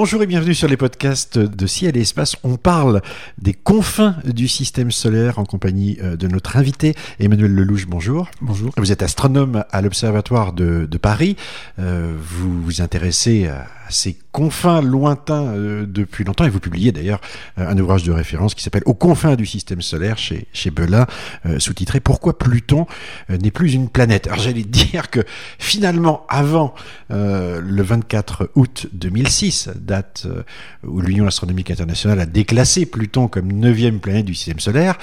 Bonjour et bienvenue sur les podcasts de Ciel et Espace. On parle des confins du système solaire en compagnie euh, de notre invité Emmanuel Lelouch. Bonjour. Bonjour. Vous êtes astronome à l'Observatoire de, de Paris. Euh, vous vous intéressez à ces confins lointains euh, depuis longtemps et vous publiez d'ailleurs euh, un ouvrage de référence qui s'appelle Aux confins du système solaire chez, chez Belin, euh, sous-titré Pourquoi Pluton n'est plus une planète? Alors j'allais dire que finalement, avant le 24 août 2006, date où l'Union astronomique internationale a déclassé Pluton comme neuvième planète du système solaire,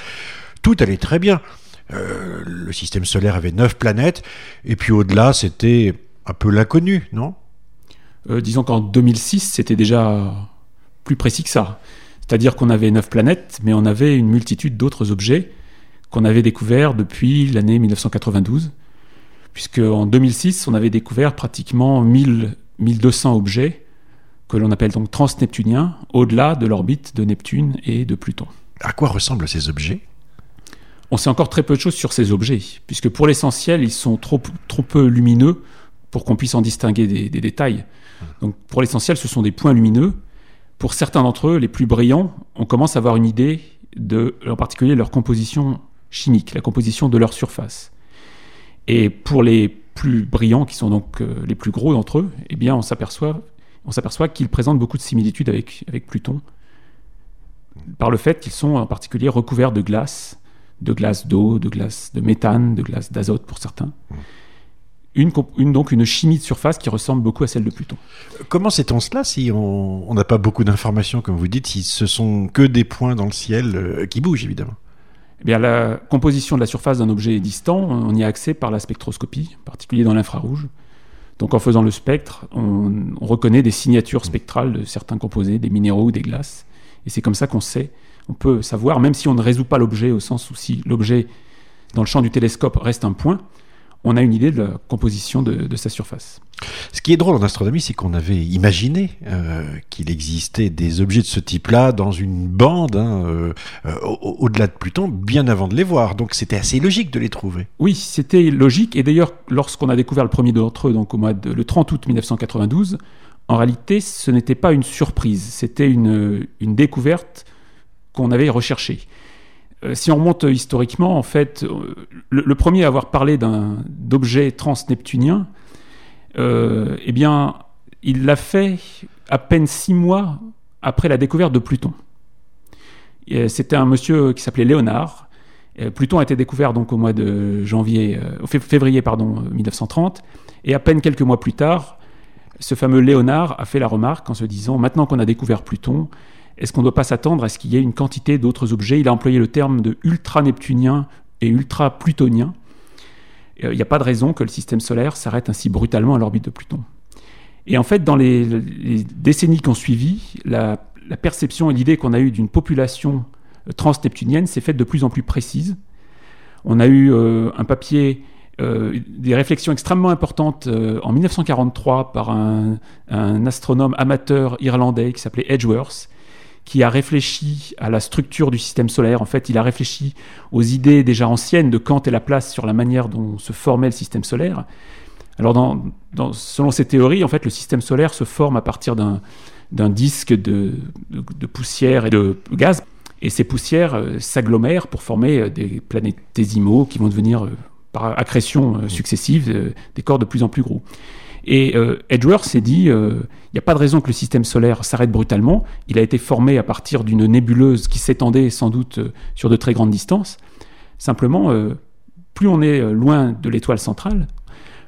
tout allait très bien. Le système solaire avait neuf planètes, et puis au-delà, c'était un peu l'inconnu, non? Euh, disons qu'en 2006, c'était déjà plus précis que ça. C'est-à-dire qu'on avait neuf planètes, mais on avait une multitude d'autres objets qu'on avait découverts depuis l'année 1992. Puisque en 2006, on avait découvert pratiquement 1000, 1200 objets que l'on appelle donc transneptuniens, au-delà de l'orbite de Neptune et de Pluton. À quoi ressemblent ces objets? On sait encore très peu de choses sur ces objets, puisque pour l'essentiel, ils sont trop, trop peu lumineux pour qu'on puisse en distinguer des, détails. Donc pour l'essentiel, ce sont des points lumineux. Pour certains d'entre eux, les plus brillants, on commence à avoir une idée de, en particulier, leur composition chimique, la composition de leur surface. Et pour les plus brillants, qui sont donc euh, les plus gros d'entre eux, eh bien, on s'aperçoit, on s'aperçoit qu'ils présentent beaucoup de similitudes avec, avec Pluton, par le fait qu'ils sont en particulier recouverts de glace, de glace d'eau, de glace de méthane, de glace d'azote pour certains. Une, donc une chimie de surface qui ressemble beaucoup à celle de Pluton. Comment sait-on cela si on on n'a pas beaucoup d'informations, comme vous dites, si ce sont que des points dans le ciel euh, qui bougent, évidemment? Eh bien, la composition de la surface d'un objet distant, on y a accès par la spectroscopie, en particulier dans l'infrarouge. Donc en faisant le spectre, on, on reconnaît des signatures spectrales de certains composés, des minéraux ou des glaces. Et c'est comme ça qu'on sait, on peut savoir, même si on ne résout pas l'objet au sens où si l'objet dans le champ du télescope reste un point, on a une idée de la composition de, de sa surface. Ce qui est drôle en astronomie, c'est qu'on avait imaginé euh, qu'il existait des objets de ce type-là dans une bande, hein, euh, euh, au- au-delà de Pluton, bien avant de les voir. Donc c'était assez logique de les trouver. Oui, c'était logique. Et d'ailleurs, lorsqu'on a découvert le premier d'entre eux, donc au mois de, le 30 août 1992, en réalité, ce n'était pas une surprise. C'était une, une découverte qu'on avait recherchée. Euh, si on remonte historiquement, en fait, euh, le, premier à avoir parlé d'un d'objet transneptunien, euh, eh bien, il l'a fait à peine six mois après la découverte de Pluton. C'était un monsieur qui s'appelait Léonard, Pluton a été découvert donc au mois de janvier, février pardon, euh, 1930, et à peine quelques mois plus tard, ce fameux Léonard a fait la remarque en se disant maintenant qu'on a découvert Pluton, est-ce qu'on ne doit pas s'attendre à ce qu'il y ait une quantité d'autres objets? Il a employé le terme de ultra-neptunien et ultra-plutonien. Euh, Il n'y a pas de raison que le système solaire s'arrête ainsi brutalement à l'orbite de Pluton. Et en fait, dans les, décennies qui ont suivi, la, perception et l'idée qu'on a eue d'une population euh, transneptunienne s'est faite de plus en plus précise. On a eu euh, un papier, des réflexions extrêmement importantes en 1943 par un astronome amateur irlandais qui s'appelait Edgeworth, qui a réfléchi à la structure du système solaire. En fait, il a réfléchi aux idées déjà anciennes de Kant et Laplace sur la manière dont se formait le système solaire. Alors, selon ces théories, en fait, le système solaire se forme à partir d'un disque de, poussière et de gaz. Et ces poussières euh, s'agglomèrent pour former euh, des planétésimaux qui vont devenir, euh, par accrétion successive, des corps de plus en plus gros. Et euh, Edgeworth s'est dit, euh, il n'y a pas de raison que le système solaire s'arrête brutalement. Il a été formé à partir d'une nébuleuse qui s'étendait sans doute euh, sur de très grandes distances. Simplement, euh, plus on est euh, loin de l'étoile centrale,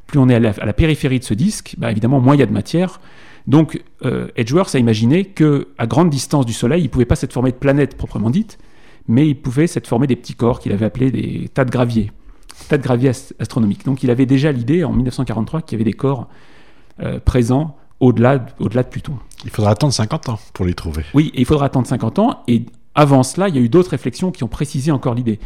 plus on est à la, périphérie de ce disque, bah, évidemment, moins il y a de matière. Donc, euh, Edgeworth a imaginé que, à grande distance du Soleil, il ne pouvait pas s'être formé de planètes proprement dites, mais il pouvait s'être formé des petits corps qu'il avait appelés des tas de graviers, tas de graviers astronomiques. Donc, il avait déjà l'idée en 1943 qu'il y avait des corps euh, présents au-delà au-delà de Pluton. Il faudra attendre 50 ans pour les trouver. Oui, et il faudra attendre 50 ans. Et avant cela, il y a eu d'autres réflexions qui ont précisé encore l'idée.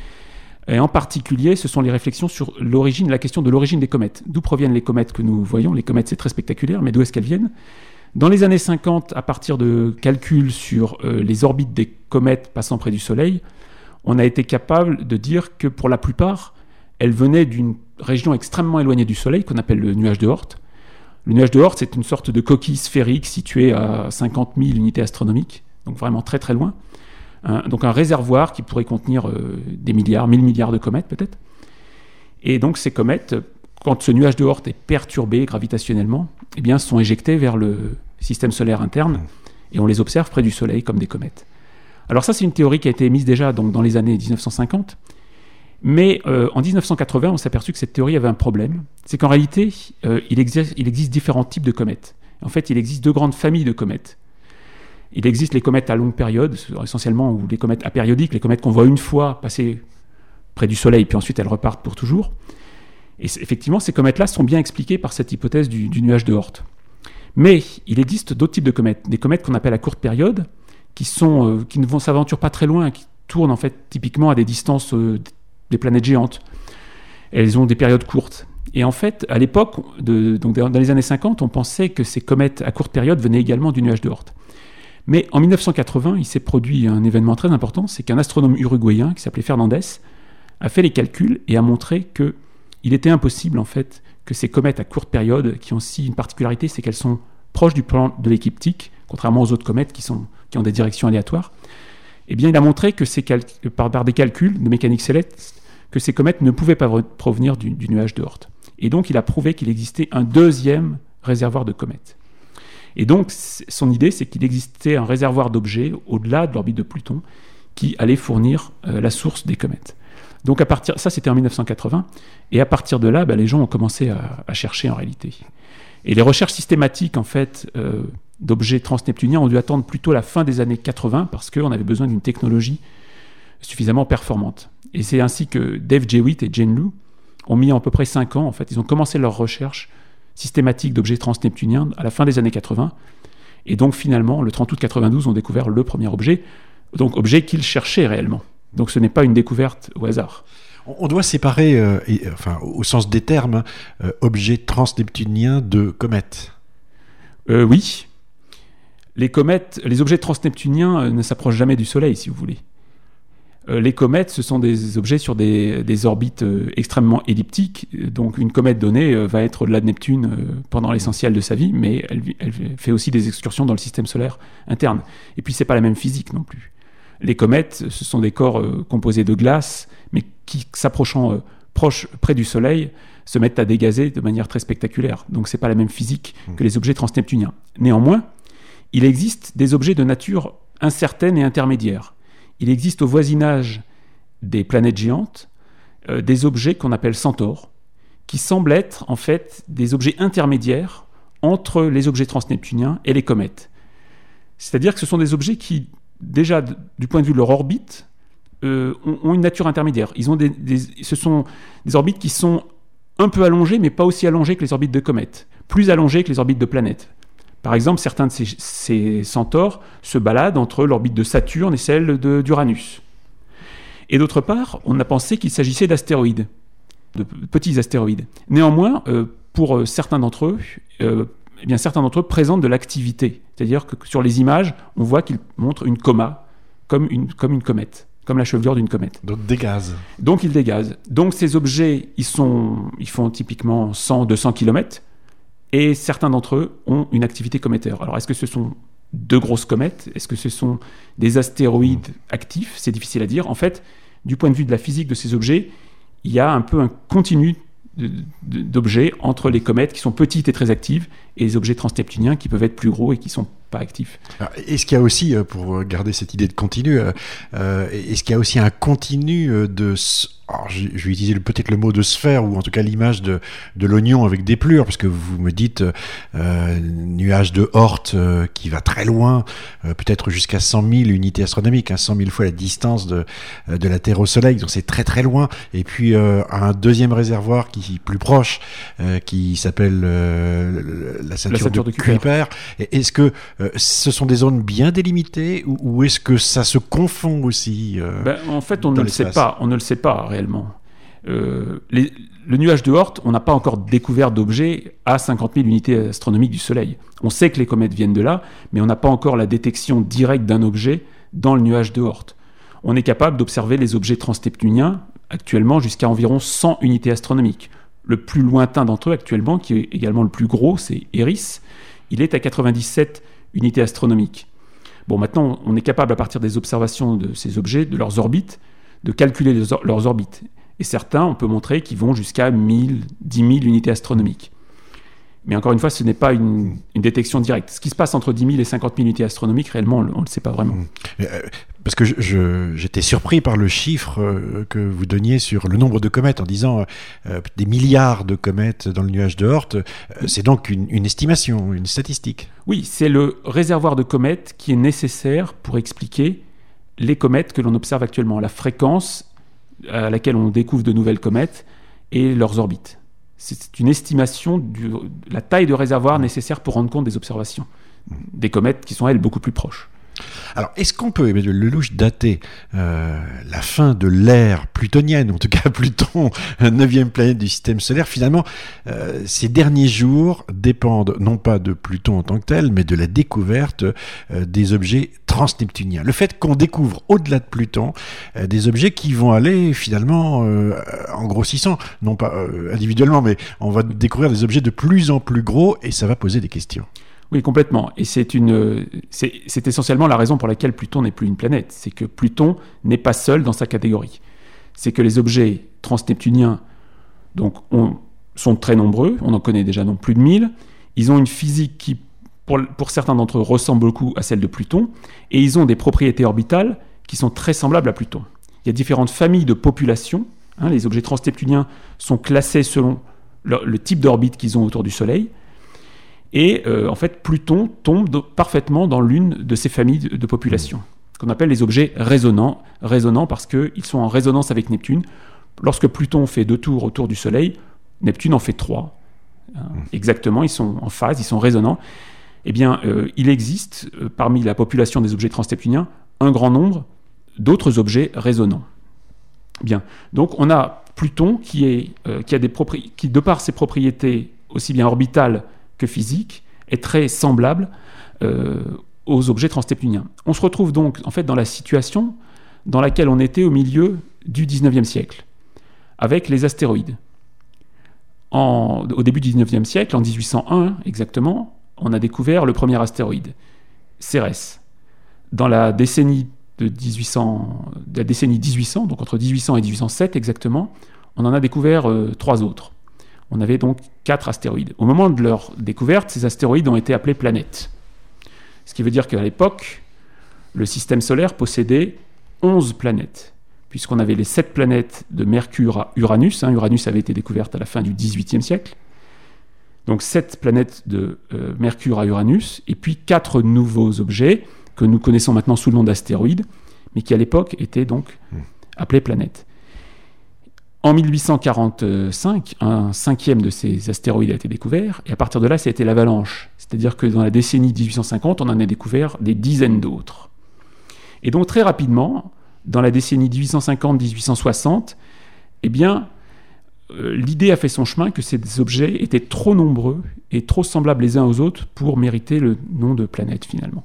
Et en particulier, ce sont les réflexions sur l'origine, la question de l'origine des comètes. D'où proviennent les comètes que nous voyons? Les comètes, c'est très spectaculaire, mais d'où est-ce qu'elles viennent? Dans les années 50, à partir de calculs sur euh, les orbites des comètes passant près du Soleil, on a été capable de dire que pour la plupart, elles venaient d'une région extrêmement éloignée du Soleil, qu'on appelle le nuage de Oort. Le nuage de Oort, c'est une sorte de coquille sphérique située à 50 000 unités astronomiques, donc vraiment très très loin. donc un réservoir qui pourrait contenir euh, des milliards, 1000 milliards de comètes peut-être. Et donc ces comètes, quand ce nuage de Oort est perturbé gravitationnellement, eh bien, sont éjectées vers le système solaire interne et on les observe près du Soleil comme des comètes. Alors ça, c'est une théorie qui a été émise déjà dans les années 1950. Mais euh, en 1980, on s'est aperçu que cette théorie avait un problème. C'est qu'en réalité, euh, il, existe, différents types de comètes. En fait, il existe deux grandes familles de comètes. Il existe les comètes à longue période, essentiellement, ou les comètes apériodiques, les comètes qu'on voit une fois passer près du Soleil, puis ensuite elles repartent pour toujours. Et effectivement, ces comètes-là sont bien expliquées par cette hypothèse du, nuage de Oort. Mais il existe d'autres types de comètes, des comètes qu'on appelle à courte période, qui, sont, euh, qui ne vont s'aventurent pas très loin, qui tournent en fait typiquement à des distances des planètes géantes. Elles ont des périodes courtes. Et en fait, à l'époque, dans les années 50, on pensait que ces comètes à courte période venaient également du nuage de. Mais en 1980, il s'est produit un événement très important, c'est qu'un astronome uruguayen qui s'appelait Fernandez a fait les calculs et a montré que il était impossible en fait que ces comètes à courte période, qui ont aussi une particularité, c'est qu'elles sont proches du plan de l'écliptique, contrairement aux autres comètes qui, ont des directions aléatoires. Eh bien, il a montré que par, par, des calculs de mécanique céleste, que ces comètes ne pouvaient pas provenir du, nuage de Oort. Et donc il a prouvé qu'il existait un deuxième réservoir de comètes. Et donc son idée, c'est qu'il existait un réservoir d'objets au-delà de l'orbite de Pluton qui allait fournir euh, la source des comètes. Donc à partir, ça c'était en 1980, et à partir de là, bah, les gens ont commencé à, chercher en réalité. Et les recherches systématiques en fait euh, d'objets transneptuniens ont dû attendre plutôt la fin des années 80 parce qu'on avait besoin d'une technologie suffisamment performante. Et c'est ainsi que Dave Jewitt et Jane Lu ont mis à peu près 5 ans, en fait, ils ont commencé leur recherche systématique d'objets transneptuniens à la fin des années 80. Et donc finalement, le 30 août 92, ont découvert le premier objet, donc objet qu'ils cherchaient réellement. Donc ce n'est pas une découverte au hasard. On doit séparer, euh, enfin, au sens des termes, euh, objet transneptunien de comète. Euh, oui. Les comètes, les objets transneptuniens ne s'approchent jamais du Soleil, si vous voulez. Euh, les comètes, ce sont des objets sur des, orbites euh, extrêmement elliptiques. Donc une comète donnée euh, va être au-delà de Neptune pendant l'essentiel de sa vie, mais elle, fait aussi des excursions dans le système solaire interne. Et puis c'est pas la même physique non plus. Les comètes, ce sont des corps composés de glace, mais qui, s'approchant proche, près du Soleil, se mettent à dégazer de manière très spectaculaire. Donc c'est pas la même physique mmh. que les objets transneptuniens. Néanmoins, il existe des objets de nature incertaine et intermédiaire il existe au voisinage des planètes géantes euh, des objets qu'on appelle centaures, qui semblent être en fait des objets intermédiaires entre les objets transneptuniens et les comètes. C'est-à-dire que ce sont des objets qui, déjà du point de vue de leur orbite, euh, ont, une nature intermédiaire. Ils ont des, ce sont des orbites qui sont un peu allongées, mais pas aussi allongées que les orbites de comètes, plus allongées que les orbites de planètes. Par exemple, certains de ces, centaures se baladent entre l'orbite de Saturne et celle d'Uranus. Et d'autre part, on a pensé qu'il s'agissait d'astéroïdes, de petits astéroïdes. Néanmoins, euh, pour euh, certains d'entre eux, euh, eh bien, certains d'entre eux présentent de l'activité. C'est-à-dire que sur les images, on voit qu'ils montrent une coma, comme une, comme une comète, comme la chevelure d'une comète. Donc des gaz. Donc ils dégazent. Donc ces objets, ils, sont, ils font typiquement 100-200 km et certains d'entre eux ont une activité cométaire. Alors est-ce que ce sont deux grosses comètes? Est-ce que ce sont des astéroïdes actifs? C'est difficile à dire. En fait, du point de vue de la physique de ces objets, il y a un peu un continu d'objets entre les comètes qui sont petites et très actives et les objets transneptuniens qui peuvent être plus gros et qui sont pas actif. Est-ce qu'il y a aussi, euh, pour garder cette idée de continu, euh, euh, est-ce qu'il y a aussi un continu de je, vais utiliser peut-être le mot de sphère ou en tout cas l'image de, de l'oignon avec des plures, parce que vous me dites nuage de Hort qui va très loin, peut-être jusqu'à 100 000 unités astronomiques, hein, 100 000 fois la distance de, de la Terre au Soleil, donc c'est très très loin. Et puis un deuxième réservoir qui est plus proche, qui s'appelle la ceinture, de, Kuiper. Est-ce que ce sont des zones bien délimitées ou, est-ce que ça se confond aussi euh, ben, En fait, on ne le sait pas. On ne le sait pas réellement. Euh, le nuage de Oort, on n'a pas encore découvert d'objets à 50 000 unités astronomiques du Soleil. On sait que les comètes viennent de là, mais on n'a pas encore la détection directe d'un objet dans le nuage de Oort. On est capable d'observer les objets transneptuniens actuellement jusqu'à environ 100 unités astronomiques. le plus lointain d'entre eux actuellement, qui est également le plus gros, c'est Eris. Il est à 97 unités astronomiques. Bon, maintenant, on est capable, à partir des observations de ces objets, de leurs orbites, de calculer leurs orbites. Et certains, on peut montrer qu'ils vont jusqu'à 1000, 10 000 unités astronomiques. Mais encore une fois, ce n'est pas une, détection directe. Ce qui se passe entre 10 000 et 50 000 unités astronomiques, réellement, on ne le sait pas vraiment. Mmh. Euh, parce que j'étais surpris par le chiffre euh, que vous donniez sur le nombre de comètes en disant euh, des milliards de comètes dans le nuage de Oort. c'est donc une, estimation, une statistique. Oui, c'est le réservoir de comètes qui est nécessaire pour expliquer les comètes que l'on observe actuellement, la fréquence à laquelle on découvre de nouvelles comètes et leurs orbites c'est une estimation de la taille de réservoir nécessaire pour rendre compte des observations des comètes qui sont, elles, beaucoup plus proches. Alors, est-ce qu'on peut, Emmanuel Lelouch, dater euh, la fin de l'ère plutonienne, en tout cas Pluton, neuvième planète du système solaire? Finalement, euh, ces derniers jours dépendent non pas de Pluton en tant que tel, mais de la découverte euh, des objets transneptuniens. Le fait qu'on découvre au-delà de Pluton des objets qui vont aller finalement en grossissant, non pas individuellement, mais on va découvrir des objets de plus en plus gros et ça va poser des questions. Oui, complètement. Et c'est essentiellement la raison pour laquelle Pluton n'est plus une planète. C'est que Pluton n'est pas seul dans sa catégorie. C'est que les objets transneptuniens, sont très nombreux. On en connaît déjà non plus de 1000. Ils ont une physique qui, pour, pour certains d'entre eux, ressemble beaucoup à celle de Pluton. Et ils ont des propriétés orbitales qui sont très semblables à Pluton. Il y a différentes familles de populations. Hein. les objets transneptuniens sont classés selon le type d'orbite qu'ils ont autour du Soleil. Et euh, en fait, Pluton tombe parfaitement dans l'une de ces familles de, populations, qu'on appelle les objets résonants. Résonants parce qu'ils sont en résonance avec Neptune. Lorsque Pluton fait deux tours autour du Soleil, Neptune en fait trois. Hein, hmm. exactement, ils sont en phase, ils sont résonants. Eh bien, euh, il existe, euh, parmi la population des objets transneptuniens, un grand nombre d'autres objets résonants. Bien, donc on a Pluton qui, est, qui, a des qui, de par ses propriétés aussi bien orbitales physique est très semblable euh, aux objets transneptuniens. On se retrouve donc en fait dans la situation dans laquelle on était au milieu du 19e siècle, avec les astéroïdes. au début du 19e siècle, en 1801 exactement, on a découvert le premier astéroïde, Cérès. Dans la décennie de, 1800, la décennie 1800, donc entre 1800 et 1807 exactement, on en a découvert euh, trois autres on avait donc quatre astéroïdes. Au moment de leur découverte, ces astéroïdes ont été appelés planètes. Ce qui veut dire qu'à l'époque, le système solaire possédait 11 planètes, puisqu'on avait les sept planètes de Mercure à Uranus. Hein. Uranus avait été découverte à la fin du XVIIIe siècle. Donc sept planètes de euh, Mercure à Uranus, et puis quatre nouveaux objets que nous connaissons maintenant sous le nom d'astéroïdes, mais qui à l'époque étaient donc hmm. appelés planètes. En 1845, un cinquième de ces astéroïdes a été découvert, et à partir de là, ça a été l'avalanche. C'est-à-dire que dans la décennie 1850, on en a découvert des dizaines d'autres. Et donc très rapidement, dans la décennie 1850-1860, eh bien, euh, l'idée a fait son chemin que ces objets étaient trop nombreux et trop semblables les uns aux autres pour mériter le nom de planète finalement.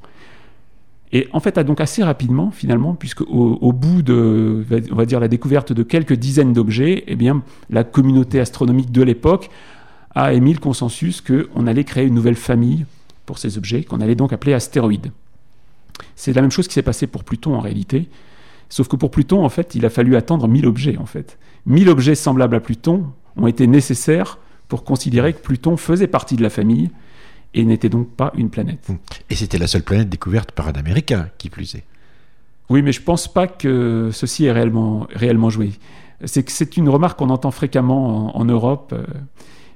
Et en fait, donc assez rapidement, finalement, puisque au, bout de, va dire, la découverte de quelques dizaines d'objets, eh bien, la communauté astronomique de l'époque a émis le consensus qu'on allait créer une nouvelle famille pour ces objets, qu'on allait donc appeler astéroïdes. C'est la même chose qui s'est passé pour Pluton en réalité, sauf que pour Pluton, en fait, il a fallu attendre 1000 objets, en fait. 1000 objets semblables à Pluton ont été nécessaires pour considérer que Pluton faisait partie de la famille et n'était donc pas une planète. Et c'était la seule planète découverte par un Américain, qui plus est. Oui, mais je ne pense pas que ceci est réellement, réellement joué. C'est une remarque qu'on entend fréquemment en, Europe. Euh,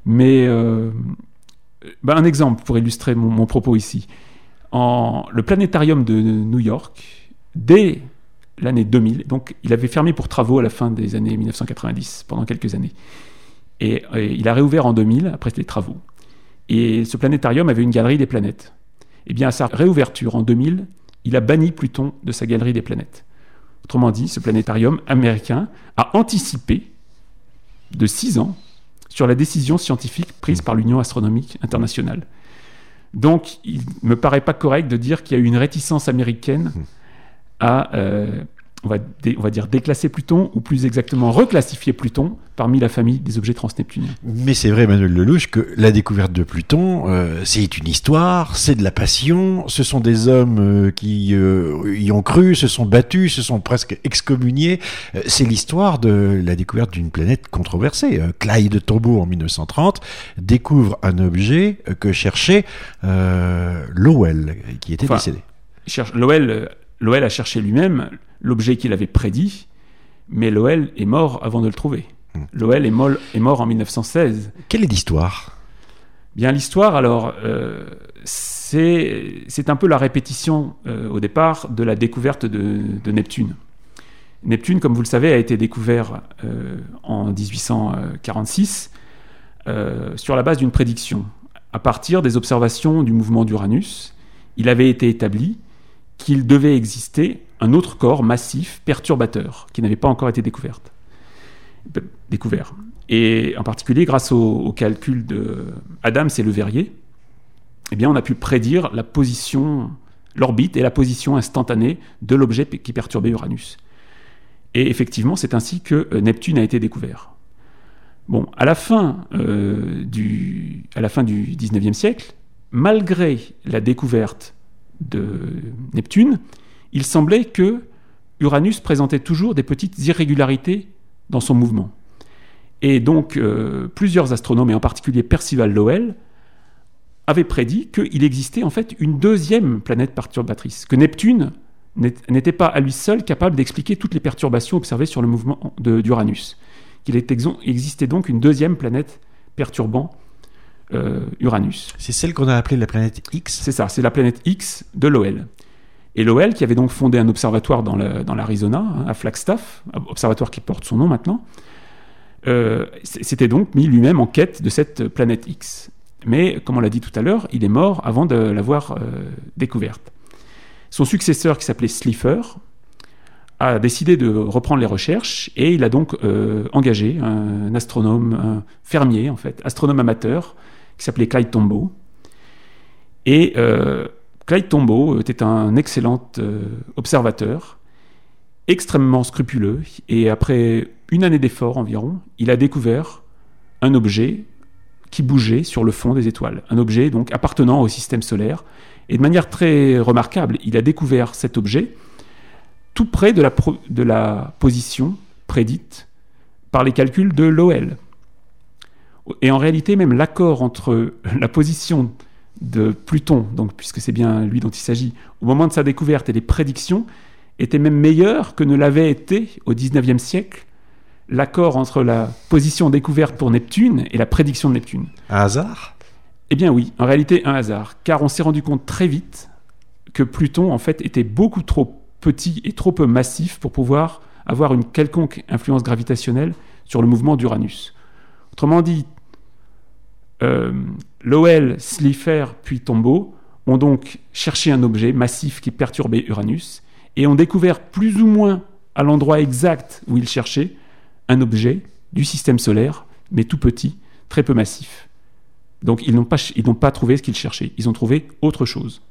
mais euh, ben, un exemple pour illustrer mon, propos ici. En, le planétarium de New York, dès l'année 2000, donc il avait fermé pour travaux à la fin des années 1990, pendant quelques années. Et, et il a réouvert en 2000 après les travaux. Et ce planétarium avait une galerie des planètes. Et eh bien, à sa réouverture en 2000, il a banni Pluton de sa galerie des planètes. Autrement dit, ce planétarium américain a anticipé de six ans sur la décision scientifique prise par l'Union astronomique internationale. Donc, il ne me paraît pas correct de dire qu'il y a eu une réticence américaine à, euh, on va, on va dire déclasser Pluton, ou plus exactement reclassifier Pluton parmi la famille des objets transneptuniens. Mais c'est vrai, Emmanuel Lelouch, que la découverte de Pluton, euh, c'est une histoire, c'est de la passion, ce sont des hommes euh, qui euh, y ont cru, se sont battus, se sont presque excommuniés. c'est l'histoire de la découverte d'une planète controversée. Clyde Tombaugh, en 1930, découvre un objet que cherchait Lowell, qui était décédé. Lowell, Lowell a cherché lui-même l'objet qu'il avait prédit, mais Lowell est mort avant de le trouver. Lowell est, est, mort en 1916. Quelle est l'histoire? Bien, l'histoire, alors, euh, c'est un peu la répétition euh, au départ de la découverte de, Neptune. Neptune, comme vous le savez, a été découvert euh, en 1846 sur la base d'une prédiction. À partir des observations du mouvement d'Uranus, il avait été établi qu'il devait exister un autre corps massif, perturbateur, qui n'avait pas encore été découvert. Et en particulier, grâce au, calcul de et Le Verrier, eh bien, on a pu prédire la position, l'orbite et la position instantanée de l'objet qui perturbait Uranus. Et effectivement, c'est ainsi que euh, Neptune a été découvert. Bon, à la fin, euh, du, à la fin du 19e siècle, malgré la découverte de Neptune, il semblait que Uranus présentait toujours des petites irrégularités dans son mouvement. Et donc, euh, plusieurs astronomes, et en particulier Percival Lowell, avaient prédit qu'il existait en fait une deuxième planète perturbatrice, que Neptune n'était pas à lui seul capable d'expliquer toutes les perturbations observées sur le mouvement d'Uranus, qu'il existait donc une deuxième planète perturbant euh, Uranus. C'est celle qu'on a appelée la planète X C'est ça, c'est la planète X de Lowell. Et Lowell, qui avait donc fondé un observatoire dans l'Arizona, hein, à Flagstaff, observatoire qui porte son nom maintenant, euh, s'était donc mis lui-même en quête de cette planète X. Mais, comme on l'a dit tout à l'heure, il est mort avant de l'avoir euh, découverte. Son successeur, qui s'appelait Slipher, a décidé de reprendre les recherches et il a donc engagé un astronome, un fermier en fait, astronome amateur, qui s'appelait Clyde Tombaugh. Et euh, Clyde Tombaugh était un excellent euh, observateur, extrêmement scrupuleux, et après une année d'effort environ, il a découvert un objet qui bougeait sur le fond des étoiles, un objet donc appartenant au système solaire. Et de manière très remarquable, il a découvert cet objet tout près de la, de la position prédite par les calculs de Lowell. Et en réalité, même l'accord entre la position de Pluton, donc puisque c'est bien lui dont il s'agit, au moment de sa découverte et les prédictions, était même meilleur que ne l'avait été au XIXe siècle l'accord entre la position découverte pour Neptune et la prédiction de Neptune. Un hasard? Eh bien oui, en réalité un hasard, car on s'est rendu compte très vite que Pluton en fait était beaucoup trop petit et trop peu massif pour pouvoir avoir une quelconque influence gravitationnelle sur le mouvement d'Uranus. Autrement dit, euh, Lowell, Slipher puis Tombaugh ont donc cherché un objet massif qui perturbait Uranus et ont découvert plus ou moins à l'endroit exact où ils cherchaient un objet du système solaire, mais tout petit, très peu massif. Donc ils n'ont pas, pas trouvé ce qu'ils cherchaient, ils ont trouvé autre chose.